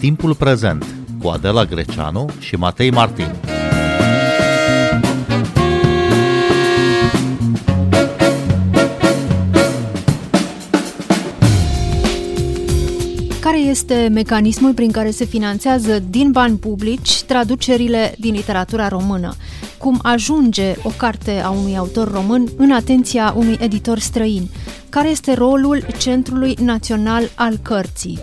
Timpul prezent cu Adela Greceanu și Matei Martin. Care este mecanismul prin care se finanțează din bani publici traducerile din literatura română? Cum ajunge o carte a unui autor român în atenția unui editor străin? Care este rolul Centrului Național al Cărții?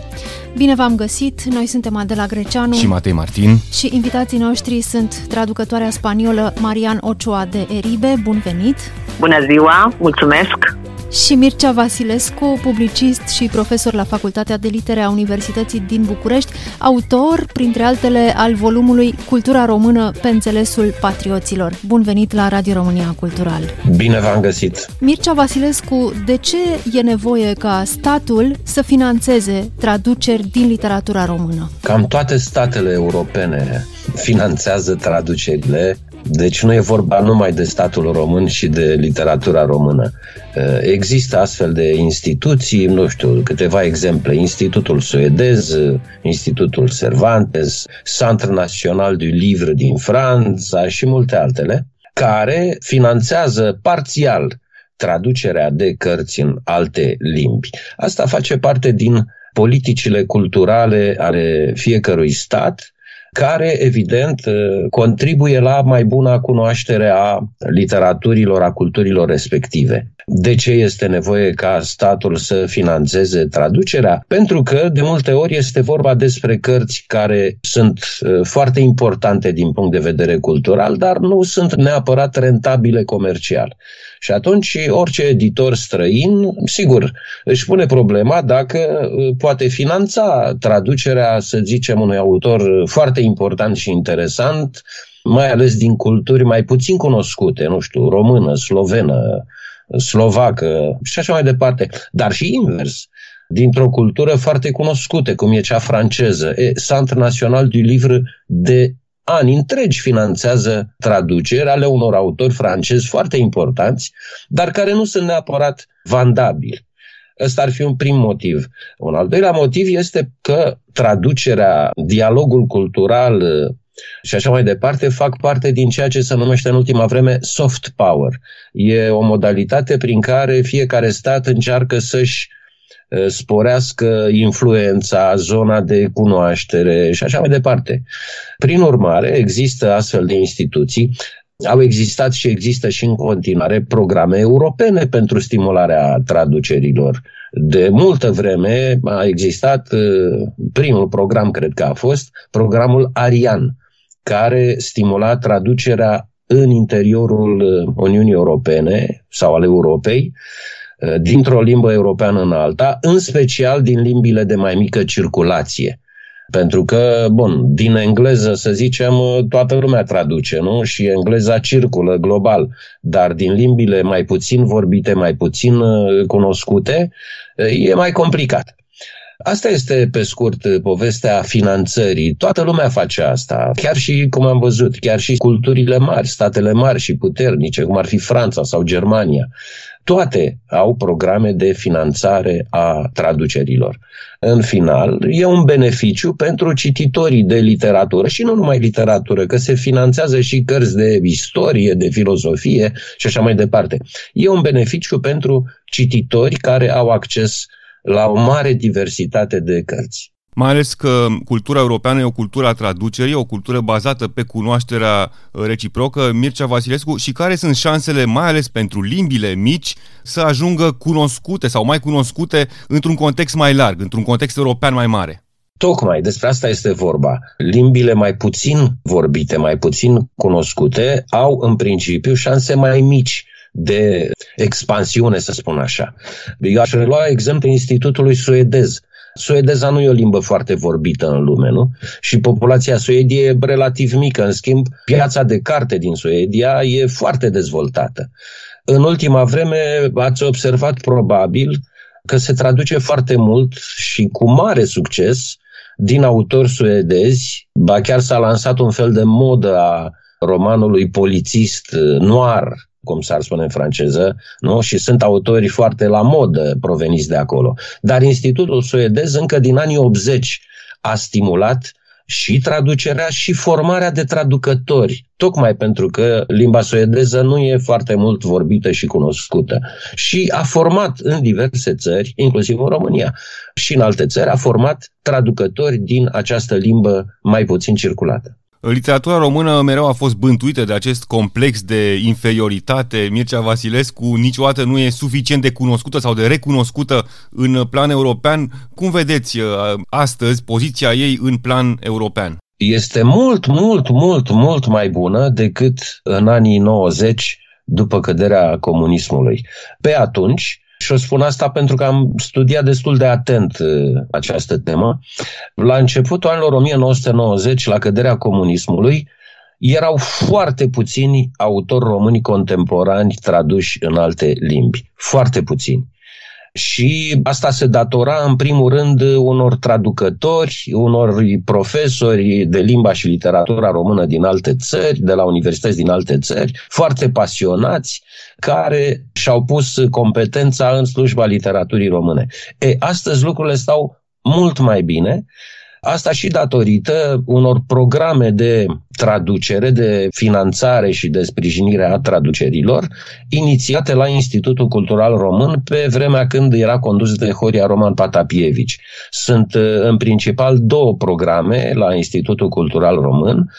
Bine v-am găsit! Noi suntem Adela Greceanu și Matei Martin și invitații noștri sunt traducătoarea spaniolă Marian Ochoa de Eribe. Bun venit! Bună ziua! Mulțumesc! Și Mircea Vasilescu, publicist și profesor la Facultatea de Litere a Universității din București, autor, printre altele, al volumului Cultura română pe înțelesul patrioților. Bun venit la Radio România Cultural! Bine v-am găsit! Mircea Vasilescu, de ce e nevoie ca statul să financeze traduceri din literatura română? Cam toate statele europene finanțează traducerile deci nu e vorba numai de statul român și de literatura română. Există astfel de instituții, nu știu, câteva exemple. Institutul suedez, Institutul Cervantes, Centre National du Livre din Franța și multe altele, care finanțează parțial traducerea de cărți în alte limbi. Asta face parte din politicile culturale ale fiecărui stat, care, evident, uh, contribuie la mai bună cunoaștere a literaturilor, a culturilor respective. De ce este nevoie ca statul să financeze traducerea? Pentru că, de multe ori, este vorba despre cărți care sunt uh, foarte importante din punct de vedere cultural, dar nu sunt neapărat rentabile comercial. Și atunci orice editor străin, sigur, își pune problema dacă uh, poate finanța traducerea, să zicem, unui autor foarte important și interesant, mai ales din culturi mai puțin cunoscute, nu știu, română, slovenă, slovacă și așa mai departe, dar și invers dintr-o cultură foarte cunoscută, cum e cea franceză. E, Centre National du Livre de ani întregi finanțează traduceri ale unor autori francezi foarte importanți, dar care nu sunt neapărat vandabili. Ăsta ar fi un prim motiv. Un al doilea motiv este că traducerea, dialogul cultural și așa mai departe fac parte din ceea ce se numește în ultima vreme soft power. E o modalitate prin care fiecare stat încearcă să-și Uh, sporească influența, zona de cunoaștere și așa mai departe. Prin urmare, există astfel de instituții au existat și există și în continuare programe europene pentru stimularea traducerilor. De multă vreme a existat uh, primul program, cred că a fost, programul Arian, care stimula traducerea în interiorul uh, Uniunii Europene sau al Europei Uh, dintr-o limbă europeană în alta, în special din limbile de mai mică circulație. Pentru că, bun, din engleză, să zicem, toată lumea traduce, nu? Și engleza circulă global, dar din limbile mai puțin vorbite, mai puțin uh, cunoscute, uh, e mai complicat. Asta este, pe scurt, povestea finanțării. Toată lumea face asta. Chiar și, cum am văzut, chiar și culturile mari, statele mari și puternice, cum ar fi Franța sau Germania toate au programe de finanțare a traducerilor. În final, e un beneficiu pentru cititorii de literatură și nu numai literatură, că se finanțează și cărți de istorie, de filozofie și așa mai departe. E un beneficiu pentru cititori care au acces la o mare diversitate de cărți mai ales că cultura europeană e o cultură a traducerii, o cultură bazată pe cunoașterea uh, reciprocă, Mircea Vasilescu, și care sunt șansele, mai ales pentru limbile mici, să ajungă cunoscute sau mai cunoscute într-un context mai larg, într-un context european mai mare. Tocmai despre asta este vorba. Limbile mai puțin vorbite, mai puțin cunoscute, au în principiu șanse mai mici de expansiune, să spun așa. Eu aș lua exemplu Institutului Suedez, Suedeza nu e o limbă foarte vorbită în lume, nu? Și populația Suediei e relativ mică. În schimb, piața de carte din Suedia e foarte dezvoltată. În ultima vreme ați observat probabil că se traduce foarte mult și cu mare succes din autori suedezi, ba chiar s-a lansat un fel de modă a romanului polițist noir, cum s-ar spune în franceză, nu? și sunt autori foarte la modă proveniți de acolo. Dar Institutul Suedez încă din anii 80 a stimulat și traducerea și formarea de traducători, tocmai pentru că limba suedeză nu e foarte mult vorbită și cunoscută. Și a format în diverse țări, inclusiv în România și în alte țări, a format traducători din această limbă mai puțin circulată. Literatura română mereu a fost bântuită de acest complex de inferioritate. Mircea Vasilescu niciodată nu e suficient de cunoscută sau de recunoscută în plan european. Cum vedeți uh, astăzi poziția ei în plan european? Este mult, mult, mult, mult mai bună decât în anii 90 după căderea comunismului. Pe atunci, și o spun asta pentru că am studiat destul de atent uh, această temă. La începutul anilor 1990, la căderea comunismului, erau foarte puțini autori români contemporani traduși în alte limbi. Foarte puțini. Și asta se datora, în primul rând, unor traducători, unor profesori de limba și literatura română din alte țări, de la universități din alte țări, foarte pasionați, care și-au pus competența în slujba literaturii române. E, astăzi lucrurile stau mult mai bine Asta și datorită unor programe de traducere, de finanțare și de sprijinire a traducerilor, inițiate la Institutul Cultural Român pe vremea când era condus de Horia Roman Patapievici. Sunt în principal două programe la Institutul Cultural Român,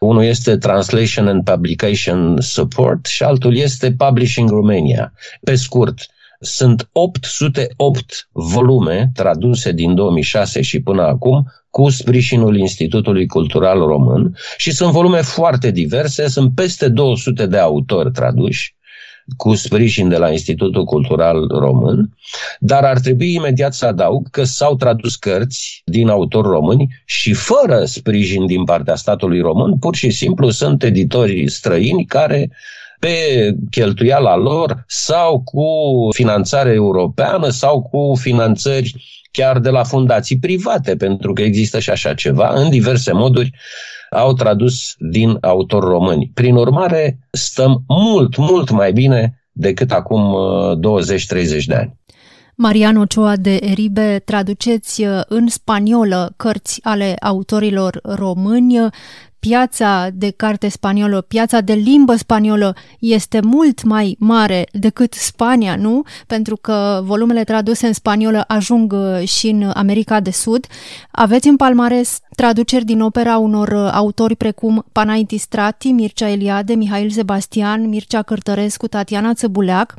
unul este Translation and Publication Support și altul este Publishing Romania. Pe scurt, sunt 808 volume traduse din 2006 și până acum cu sprijinul Institutului Cultural Român și sunt volume foarte diverse, sunt peste 200 de autori traduși cu sprijin de la Institutul Cultural Român, dar ar trebui imediat să adaug că s-au tradus cărți din autori români și fără sprijin din partea statului român, pur și simplu sunt editori străini care pe cheltuiala lor sau cu finanțare europeană sau cu finanțări chiar de la fundații private, pentru că există și așa ceva, în diverse moduri au tradus din autori români. Prin urmare, stăm mult, mult mai bine decât acum 20-30 uh, de ani. Mariano Cioa de Eribe, traduceți uh, în spaniolă cărți ale autorilor români piața de carte spaniolă, piața de limbă spaniolă este mult mai mare decât Spania, nu? Pentru că volumele traduse în spaniolă ajung uh, și în America de Sud. Aveți în palmares traduceri din opera unor uh, autori precum Panaitis Strati, Mircea Eliade, Mihail Sebastian, Mircea Cărtărescu, Tatiana Țăbuleac.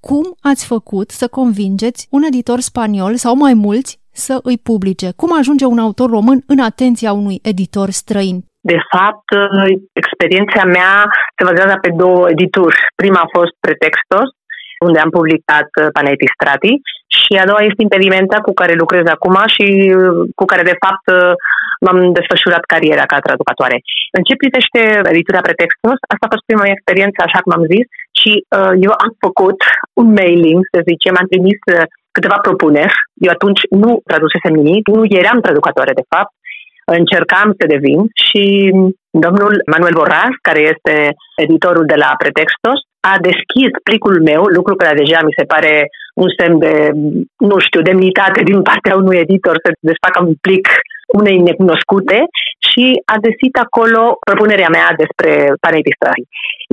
Cum ați făcut să convingeți un editor spaniol sau mai mulți să îi publice? Cum ajunge un autor român în atenția unui editor străin? De fapt, experiența mea se bazează pe două edituri. Prima a fost Pretextos, unde am publicat uh, Paneti Strati și a doua este Impedimenta cu care lucrez acum și uh, cu care de fapt uh, m-am desfășurat cariera ca traducătoare. În ce privește editura Pretextos, asta a fost prima mea experiență, așa cum am zis, și uh, eu am făcut un mailing, să zicem, am trimis uh, câteva propuneri. Eu atunci nu tradusesem nimic, nu eram traducătoare de fapt, încercam să devin și domnul Manuel Borras, care este editorul de la Pretextos, a deschis plicul meu, lucru care deja mi se pare un semn de, nu știu, demnitate din partea unui editor să desfacă un plic unei necunoscute și a deschis acolo propunerea mea despre panelistrari.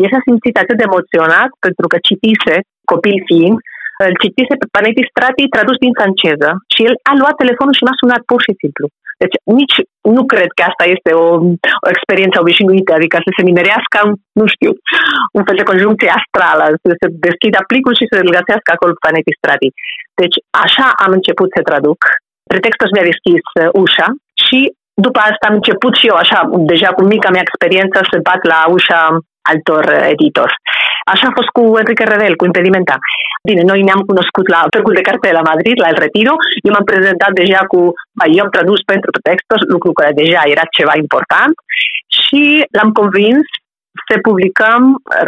El s-a simțit atât de emoționat pentru că citise, copil fiind, îl citise pe Panetti Strati tradus din franceză și el a luat telefonul și m-a sunat pur și simplu. Deci nici nu cred că asta este o, o experiență obișnuită, adică să se nimerească, nu știu, un fel de conjuncție astrală, să se deschidă plicul și să îl găsească acolo pe Panetti Strati. Deci așa am început să traduc. Pretextul mi-a deschis uh, ușa și după asta am început și eu, așa, deja cu mica mea experiență, să bat la ușa altor uh, editori. Așa a fost cu Enrique Redel, cu Impedimenta. Bine, noi ne-am cunoscut la Târgul de Carte la Madrid, la El Retiro. Eu m-am prezentat deja cu, eu am tradus pentru textos, lucru care deja era ceva important și l-am convins să publicăm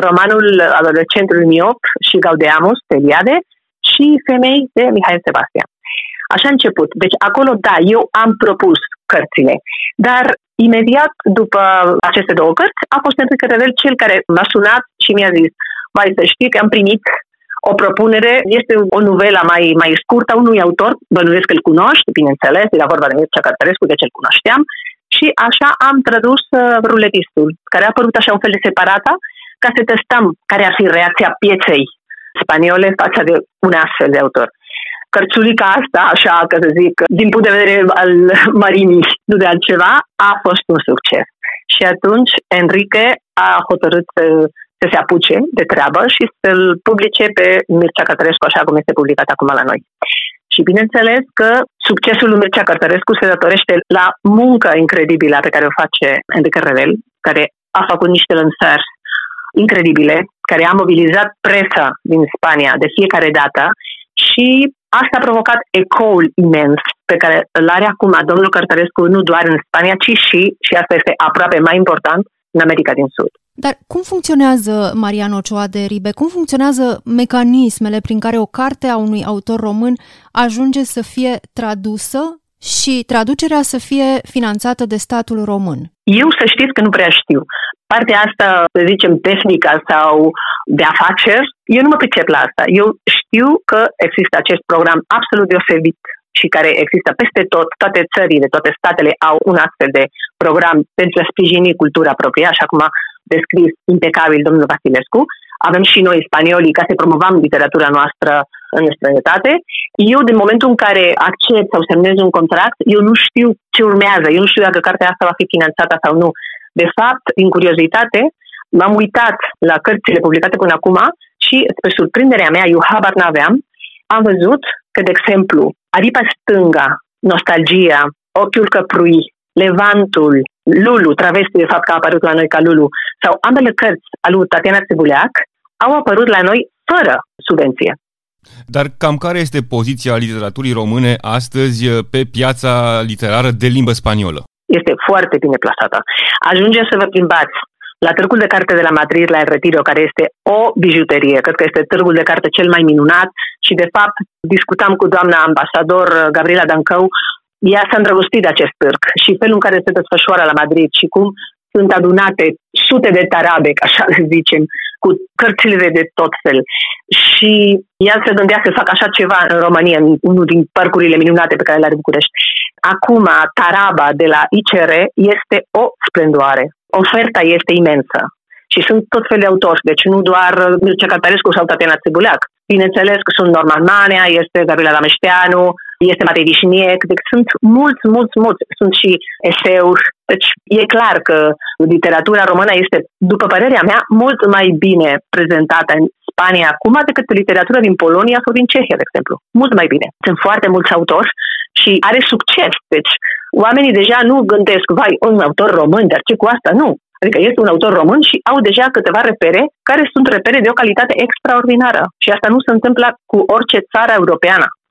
romanul adolescentului miop și Gaudeamus de Eliade și Femei de Mihail Sebastian. Așa a început. Deci acolo, da, eu am propus cărțile, dar imediat după aceste două cărți a fost Enrique Redel cel care m-a sunat și mi-a zis, mai să știi că am primit o propunere, este o novelă mai, mai scurtă a unui autor, bănuiesc că îl cunoști, bineînțeles, era vorba de Mircea Cărtărescu, deci îl cunoșteam, și așa am tradus uh, ruletistul, care a apărut așa un fel de separată, ca să testăm care ar fi reacția pieței spaniole față de un astfel de autor. Cărțulica asta, așa că să zic, din punct de vedere al mărimii, nu de altceva, a fost un succes. Și atunci Enrique a hotărât să, să se apuce de treabă și să-l publice pe Mircea Cătărescu așa cum este publicat acum la noi. Și bineînțeles că succesul lui Mircea Cărtărescu se datorește la muncă incredibilă pe care o face Enrique Revel, care a făcut niște lansări incredibile, care a mobilizat presa din Spania de fiecare dată și asta a provocat ecoul imens pe care îl are acum domnul Cărtărescu nu doar în Spania, ci și, și asta este aproape mai important, în America din Sud. Dar cum funcționează, Mariano Cioa de Ribe, cum funcționează mecanismele prin care o carte a unui autor român ajunge să fie tradusă și traducerea să fie finanțată de statul român? Eu să știți că nu prea știu. Partea asta, să zicem, tehnică sau de afaceri, eu nu mă pricep la asta. Eu știu că există acest program absolut deosebit și care există peste tot, toate țările, toate statele au un astfel de program pentru a sprijini cultura proprie, așa cum a descris impecabil domnul Vasilescu. Avem și noi, spaniolii, ca să promovăm literatura noastră în străinătate. Eu, din momentul în care accept sau semnez un contract, eu nu știu ce urmează, eu nu știu dacă cartea asta va fi finanțată sau nu. De fapt, din curiozitate, m-am uitat la cărțile publicate până acum și, spre surprinderea mea, eu habar n-aveam, am văzut că, de exemplu, aripa stânga, nostalgia, ochiul căprui, Levantul, Lulu, travesti de fapt că a apărut la noi ca Lulu, sau ambele cărți al lui Tatiana Țibuleac, au apărut la noi fără subvenție. Dar cam care este poziția literaturii române astăzi eh, pe piața literară de limbă spaniolă? Este foarte bine plasată. Ajunge să vă plimbați la târgul de carte de la Madrid, la El Retiro, care este o bijuterie, cred că este târgul de carte cel mai minunat și, de fapt, discutam cu doamna ambasador eh, Gabriela Dancău ea s-a îndrăgostit de acest târg și felul în care se desfășoară la Madrid și cum sunt adunate sute de tarabe, ca așa le zicem, cu cărțile de tot fel. Și ea se gândea să facă așa ceva în România, în unul din parcurile minunate pe care le are București. Acum, taraba de la ICR este o splendoare. Oferta este imensă. Și sunt tot fel de autori, deci nu doar Mircea Catarescu sau Tatiana Țibuleac. Bineînțeles că sunt Norman Manea, este Gabriela Dameșteanu, este Matei Vișniec, deci sunt mulți, mulți, mulți. Sunt și eseuri. Deci e clar că literatura română este, după părerea mea, mult mai bine prezentată în Spania acum decât literatura din Polonia sau din Cehia, de exemplu. Mult mai bine. Sunt foarte mulți autori și are succes. Deci oamenii deja nu gândesc, vai, un autor român, dar ce cu asta? Nu. Adică este un autor român și au deja câteva repere care sunt repere de o calitate extraordinară. Și asta nu se întâmplă cu orice țară europeană,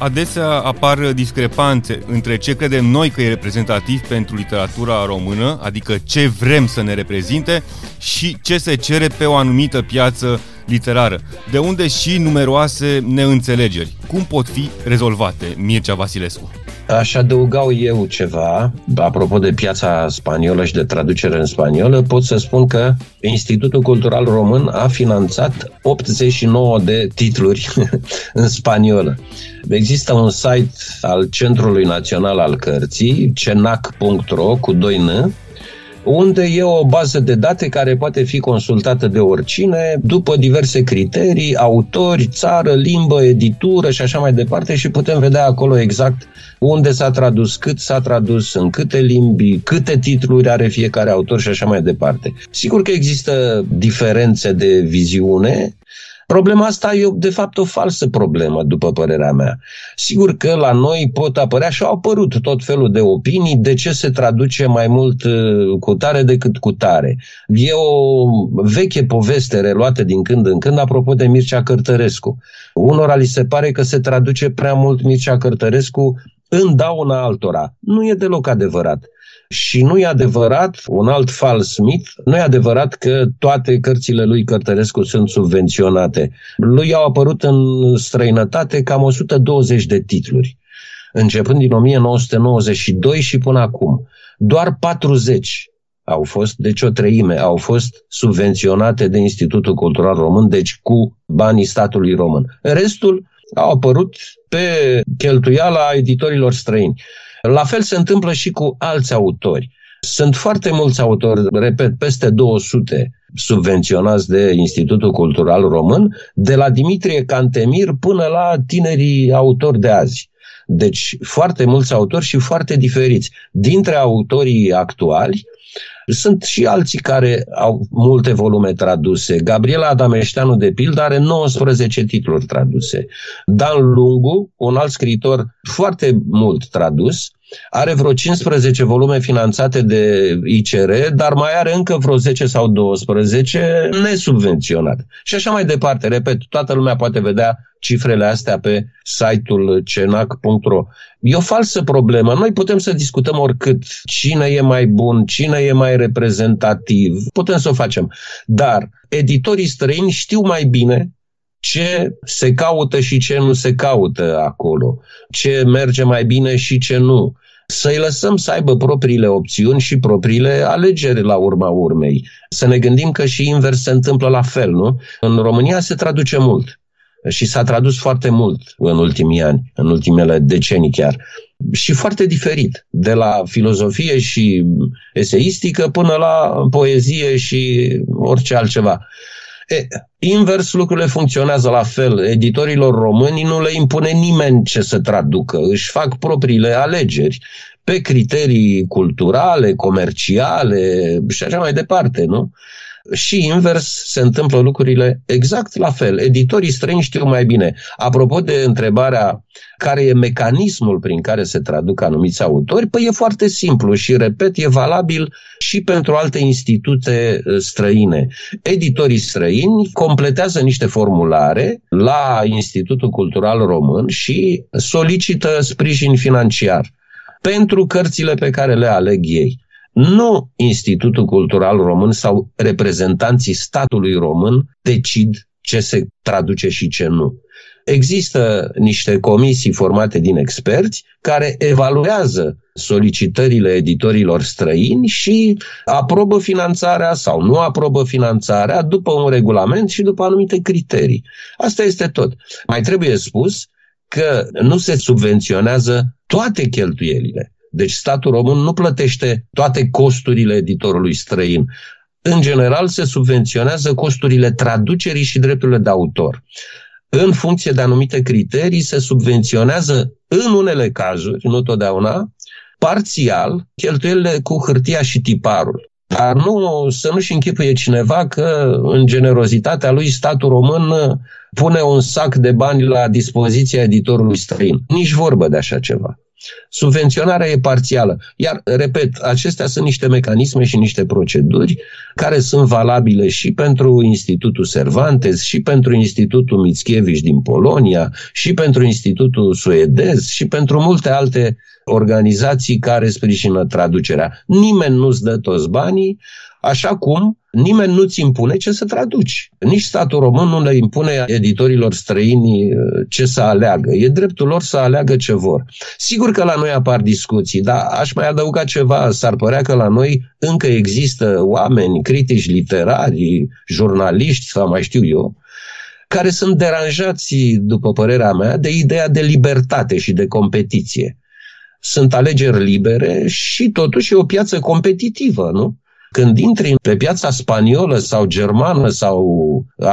Adesea apar discrepanțe între ce credem noi că e reprezentativ pentru literatura română, adică ce vrem să ne reprezinte, și ce se cere pe o anumită piață literară, de unde și numeroase neînțelegeri. Cum pot fi rezolvate, Mircea Vasilescu? Aș adăuga eu ceva, apropo de piața spaniolă și de traducere în spaniolă, pot să spun că Institutul Cultural Român a finanțat 89 de titluri în spaniolă. Există un site al Centrului Național al Cărții, cenac.ro, cu 2 n, unde e o bază de date care poate fi consultată de oricine după diverse criterii, autori, țară, limbă, editură și așa mai departe și putem vedea acolo exact unde s-a tradus, cât s-a tradus, în câte limbi, câte titluri are fiecare autor și așa mai departe. Sigur că există diferențe de viziune, Problema asta e, de fapt, o falsă problemă, după părerea mea. Sigur că la noi pot apărea și au apărut tot felul de opinii de ce se traduce mai mult uh, cu tare decât cu tare. E o veche poveste reluată din când în când, apropo de Mircea Cărtărescu. Unora li se pare că se traduce prea mult Mircea Cărtărescu în dauna altora. Nu e deloc adevărat. Și nu e adevărat, un alt fals mit, nu e adevărat că toate cărțile lui Cărtărescu sunt subvenționate. Lui au apărut în străinătate cam 120 de titluri, începând din 1992 și până acum. Doar 40 au fost, deci o treime, au fost subvenționate de Institutul Cultural Român, deci cu banii statului român. Restul au apărut pe cheltuiala editorilor străini. La fel se întâmplă și cu alți autori. Sunt foarte mulți autori, repet, peste 200 subvenționați de Institutul Cultural Român, de la Dimitrie Cantemir până la tinerii autori de azi. Deci foarte mulți autori și foarte diferiți. Dintre autorii actuali, sunt și alții care au multe volume traduse. Gabriela Adameșteanu, de pildă, are 19 titluri traduse. Dan Lungu, un alt scriitor foarte mult tradus, are vreo 15 volume finanțate de ICR, dar mai are încă vreo 10 sau 12 nesubvenționate. Și așa mai departe. Repet, toată lumea poate vedea cifrele astea pe site-ul cenac.ro. E o falsă problemă. Noi putem să discutăm oricât cine e mai bun, cine e mai reprezentativ. Putem să o facem. Dar editorii străini știu mai bine ce se caută și ce nu se caută acolo, ce merge mai bine și ce nu. Să-i lăsăm să aibă propriile opțiuni și propriile alegeri la urma urmei. Să ne gândim că și invers se întâmplă la fel, nu? În România se traduce mult și s-a tradus foarte mult în ultimii ani, în ultimele decenii chiar. Și foarte diferit, de la filozofie și eseistică până la poezie și orice altceva. E, invers, lucrurile funcționează la fel. Editorilor români nu le impune nimeni ce să traducă. Își fac propriile alegeri pe criterii culturale, comerciale și așa mai departe, nu? Și invers se întâmplă lucrurile exact la fel. Editorii străini știu mai bine. Apropo de întrebarea care e mecanismul prin care se traduc anumiți autori, păi e foarte simplu și, repet, e valabil și pentru alte institute uh, străine. Editorii străini completează niște formulare la Institutul Cultural Român și solicită sprijin financiar pentru cărțile pe care le aleg ei. Nu Institutul Cultural Român sau reprezentanții statului român decid ce se traduce și ce nu. Există niște comisii formate din experți care evaluează solicitările editorilor străini și aprobă finanțarea sau nu aprobă finanțarea după un regulament și după anumite criterii. Asta este tot. Mai trebuie spus că nu se subvenționează toate cheltuielile. Deci statul român nu plătește toate costurile editorului străin. În general se subvenționează costurile traducerii și drepturile de autor. În funcție de anumite criterii se subvenționează în unele cazuri, nu totdeauna, parțial cheltuielile cu hârtia și tiparul. Dar nu, să nu-și închipuie cineva că în generozitatea lui statul român pune un sac de bani la dispoziția editorului străin. Nici vorbă de așa ceva. Subvenționarea e parțială. Iar, repet, acestea sunt niște mecanisme și niște proceduri care sunt valabile și pentru Institutul Cervantes, și pentru Institutul Mickiewicz din Polonia, și pentru Institutul Suedez, și pentru multe alte organizații care sprijină traducerea. Nimeni nu-ți dă toți banii, așa cum nimeni nu-ți impune ce să traduci. Nici statul român nu le impune editorilor străini uh, ce să aleagă. E dreptul lor să aleagă ce vor. Sigur că la noi apar discuții, dar aș mai adăuga ceva. S-ar părea că la noi încă există oameni, critici literari, jurnaliști sau mai știu eu, care sunt deranjați, după părerea mea, de ideea de libertate și de competiție. Sunt alegeri libere și totuși e o piață competitivă, nu? Când intri pe piața spaniolă sau germană sau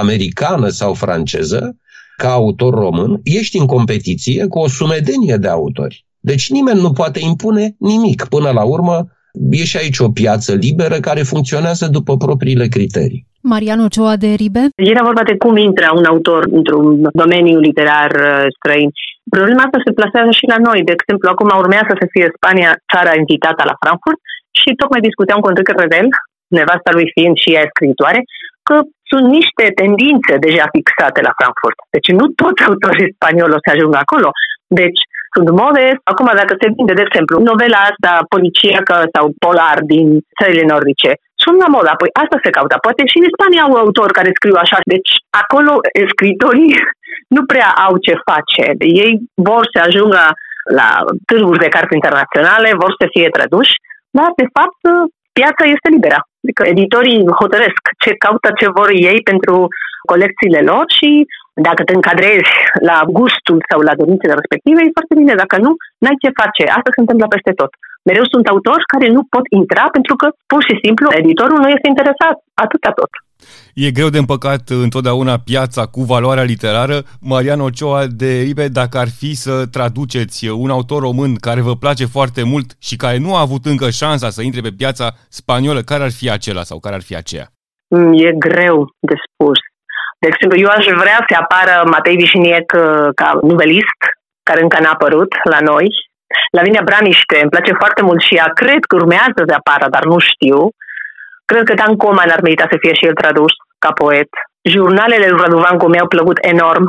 americană sau franceză, ca autor român, ești în competiție cu o sumedenie de autori. Deci nimeni nu poate impune nimic. Până la urmă, e și aici o piață liberă care funcționează după propriile criterii. Mariano Cioa de Ribe? Era vorba de cum intră un autor într-un domeniu literar uh, străin. Problema asta se plasează și la noi. De exemplu, acum urmează să fie Spania țara invitată la Frankfurt și tocmai discuteam cu Enrique Revel, nevasta lui fiind și ea scriitoare, că sunt niște tendințe deja fixate la Frankfurt. Deci nu toți autorii spanioli o să ajungă acolo. Deci sunt modest. Acum, dacă se vinde, de exemplu, novela asta polițiacă sau polar din țările nordice, sunt la modă, apoi asta se caută. Poate și în Spania au autori care scriu așa. Deci acolo scritorii nu prea au ce face. Ei vor să ajungă la târguri de carte internaționale, vor să fie traduși, dar de fapt piața este liberă. Adică editorii hotărăsc ce caută, ce vor ei pentru colecțiile lor și dacă te încadrezi la gustul sau la dorințele respective, e foarte bine. Dacă nu, n-ai ce face. Asta se întâmplă peste tot. Mereu sunt autori care nu pot intra pentru că, pur și simplu, editorul nu este interesat. Atâta tot. E greu de împăcat întotdeauna piața cu valoarea literară. Marian Ocioa de Ribe, dacă ar fi să traduceți un autor român care vă place foarte mult și care nu a avut încă șansa să intre pe piața spaniolă, care ar fi acela sau care ar fi aceea? Mm, e greu de spus. De exemplu, eu aș vrea să apară Matei Vișiniec uh, ca novelist, care încă n-a apărut la noi. Lavinia Braniște îmi place foarte mult și ea cred că urmează să apară, dar nu știu. Cred că Dan Coman ar merita să fie și el tradus ca poet. Jurnalele lui Radovan mi-au plăcut enorm,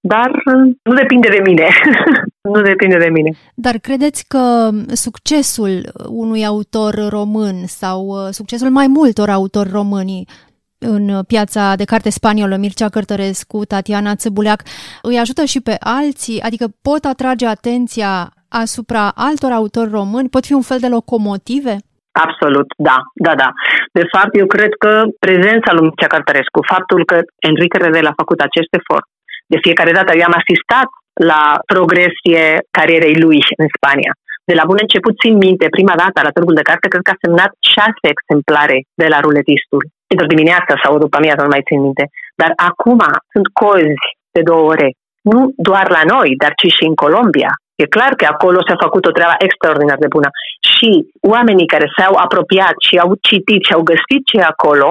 dar uh, nu depinde de mine. nu depinde de mine. Dar credeți că succesul unui autor român sau uh, succesul mai multor autori români în piața de carte spaniolă, Mircea Cărtărescu, Tatiana Țăbuleac, îi ajută și pe alții, adică pot atrage atenția asupra altor autori români, pot fi un fel de locomotive? Absolut, da, da, da. De fapt, eu cred că prezența lui Mircea Cărtărescu, faptul că Enrique Redel a făcut acest efort, de fiecare dată eu am asistat la progresie carierei lui în Spania. De la bun început țin minte, prima dată la târgul de carte, cred că a semnat șase exemplare de la ruletistul într-o dimineață sau după amiază, nu mai țin minte. Dar acum sunt cozi de două ore. Nu doar la noi, dar ci și în Colombia. E clar că acolo s-a făcut o treabă extraordinar de bună. Și oamenii care s-au apropiat și au citit și au găsit ce acolo,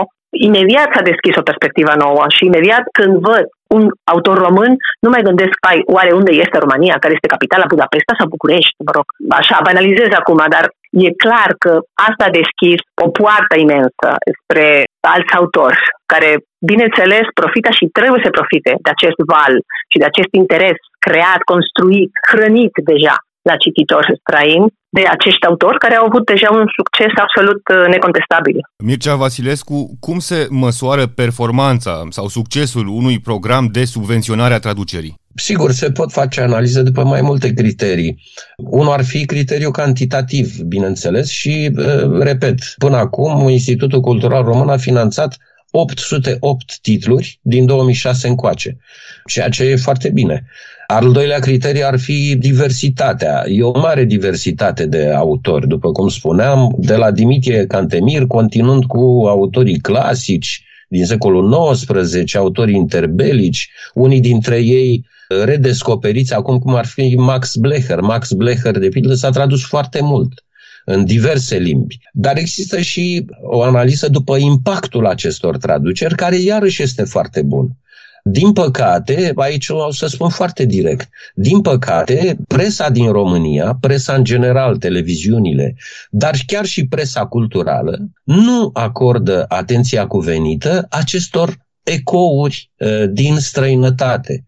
imediat s-a deschis o perspectivă nouă și imediat când văd un autor român, nu mai gândesc, pai, oare unde este România, care este capitala Budapesta sau București, mă rog, așa, banalizez acum, dar e clar că asta a deschis o poartă imensă spre alți autori, care, bineînțeles, profită și trebuie să profite de acest val și de acest interes creat, construit, hrănit deja la cititori străini de acești autori care au avut deja un succes absolut uh, necontestabil. Mircea Vasilescu, cum se măsoară performanța sau succesul unui program de subvenționare a traducerii? Sigur, se pot face analize după mai multe criterii. Unul ar fi criteriul cantitativ, bineînțeles, și, uh, repet, până acum Institutul Cultural Român a finanțat 808 titluri din 2006 încoace, ceea ce e foarte bine. Al doilea criteriu ar fi diversitatea. E o mare diversitate de autori, după cum spuneam, de la Dimitrie Cantemir, continuând cu autorii clasici din secolul XIX, autorii interbelici, unii dintre ei redescoperiți acum cum ar fi Max Blecher. Max Blecher, de pildă, s-a tradus foarte mult în diverse limbi. Dar există și o analiză după impactul acestor traduceri, care iarăși este foarte bun. Din păcate, aici o să spun foarte direct, din păcate, presa din România, presa în general, televiziunile, dar chiar și presa culturală, nu acordă atenția cuvenită acestor ecouri uh, din străinătate.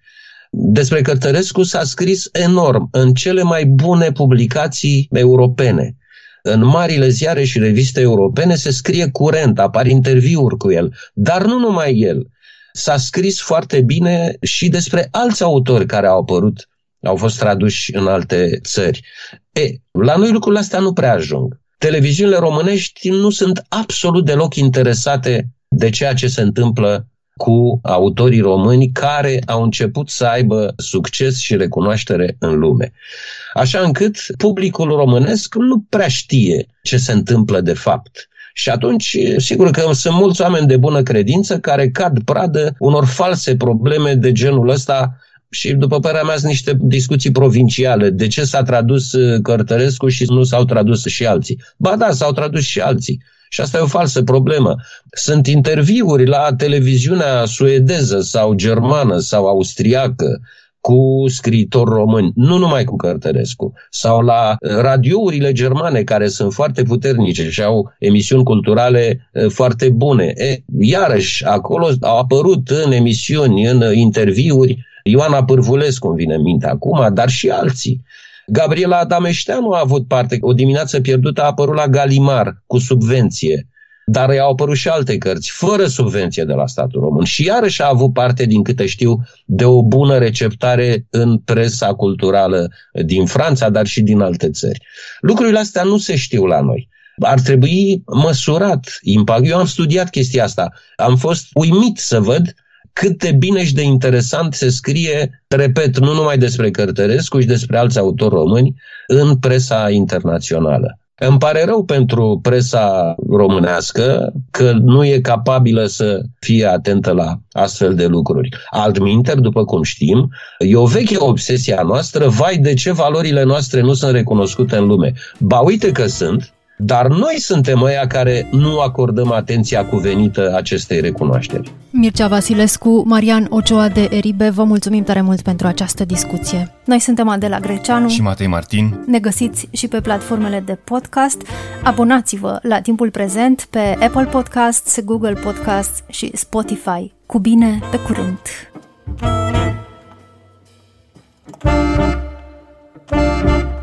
Despre Cătărescu s-a scris enorm în cele mai bune publicații europene. În marile ziare și reviste europene se scrie curent, apar interviuri cu el, dar nu numai el s-a scris foarte bine și despre alți autori care au apărut, au fost traduși în alte țări. E, la noi lucrurile astea nu prea ajung. Televiziunile românești nu sunt absolut deloc interesate de ceea ce se întâmplă cu autorii români care au început să aibă succes și recunoaștere în lume. Așa încât publicul românesc nu prea știe ce se întâmplă de fapt. Și atunci, sigur că sunt mulți oameni de bună credință care cad pradă unor false probleme de genul ăsta și, după părerea mea, sunt niște discuții provinciale. De ce s-a tradus uh, Cărtărescu și nu s-au tradus și alții? Ba da, s-au tradus și alții. Și asta e o falsă problemă. Sunt interviuri la televiziunea suedeză sau germană sau austriacă cu scriitori români, nu numai cu Cărtărescu, sau la radiourile germane care sunt foarte puternice și au emisiuni culturale foarte bune. E, iarăși, acolo au apărut în emisiuni, în interviuri, Ioana Pârvulescu îmi vine în minte acum, dar și alții. Gabriela Adameșteanu a avut parte. O dimineață pierdută a apărut la Galimar cu subvenție dar i-au apărut și alte cărți, fără subvenție de la statul român. Și iarăși a avut parte, din câte știu, de o bună receptare în presa culturală din Franța, dar și din alte țări. Lucrurile astea nu se știu la noi. Ar trebui măsurat impact. Eu am studiat chestia asta. Am fost uimit să văd cât de bine și de interesant se scrie, repet, nu numai despre Cărtărescu, și despre alți autori români în presa internațională. Îmi pare rău pentru presa românească că nu e capabilă să fie atentă la astfel de lucruri. Altminter, după cum știm, e o veche obsesie a noastră, vai de ce valorile noastre nu sunt recunoscute în lume. Ba uite că sunt, dar noi suntem ăia care nu acordăm atenția cuvenită acestei recunoașteri. Mircea Vasilescu, Marian Ocioa de Eribe, vă mulțumim tare mult pentru această discuție. Noi suntem Adela Greceanu și Matei Martin. Ne găsiți și pe platformele de podcast. Abonați-vă la timpul prezent pe Apple Podcasts, Google Podcasts și Spotify. Cu bine, pe curând! thank you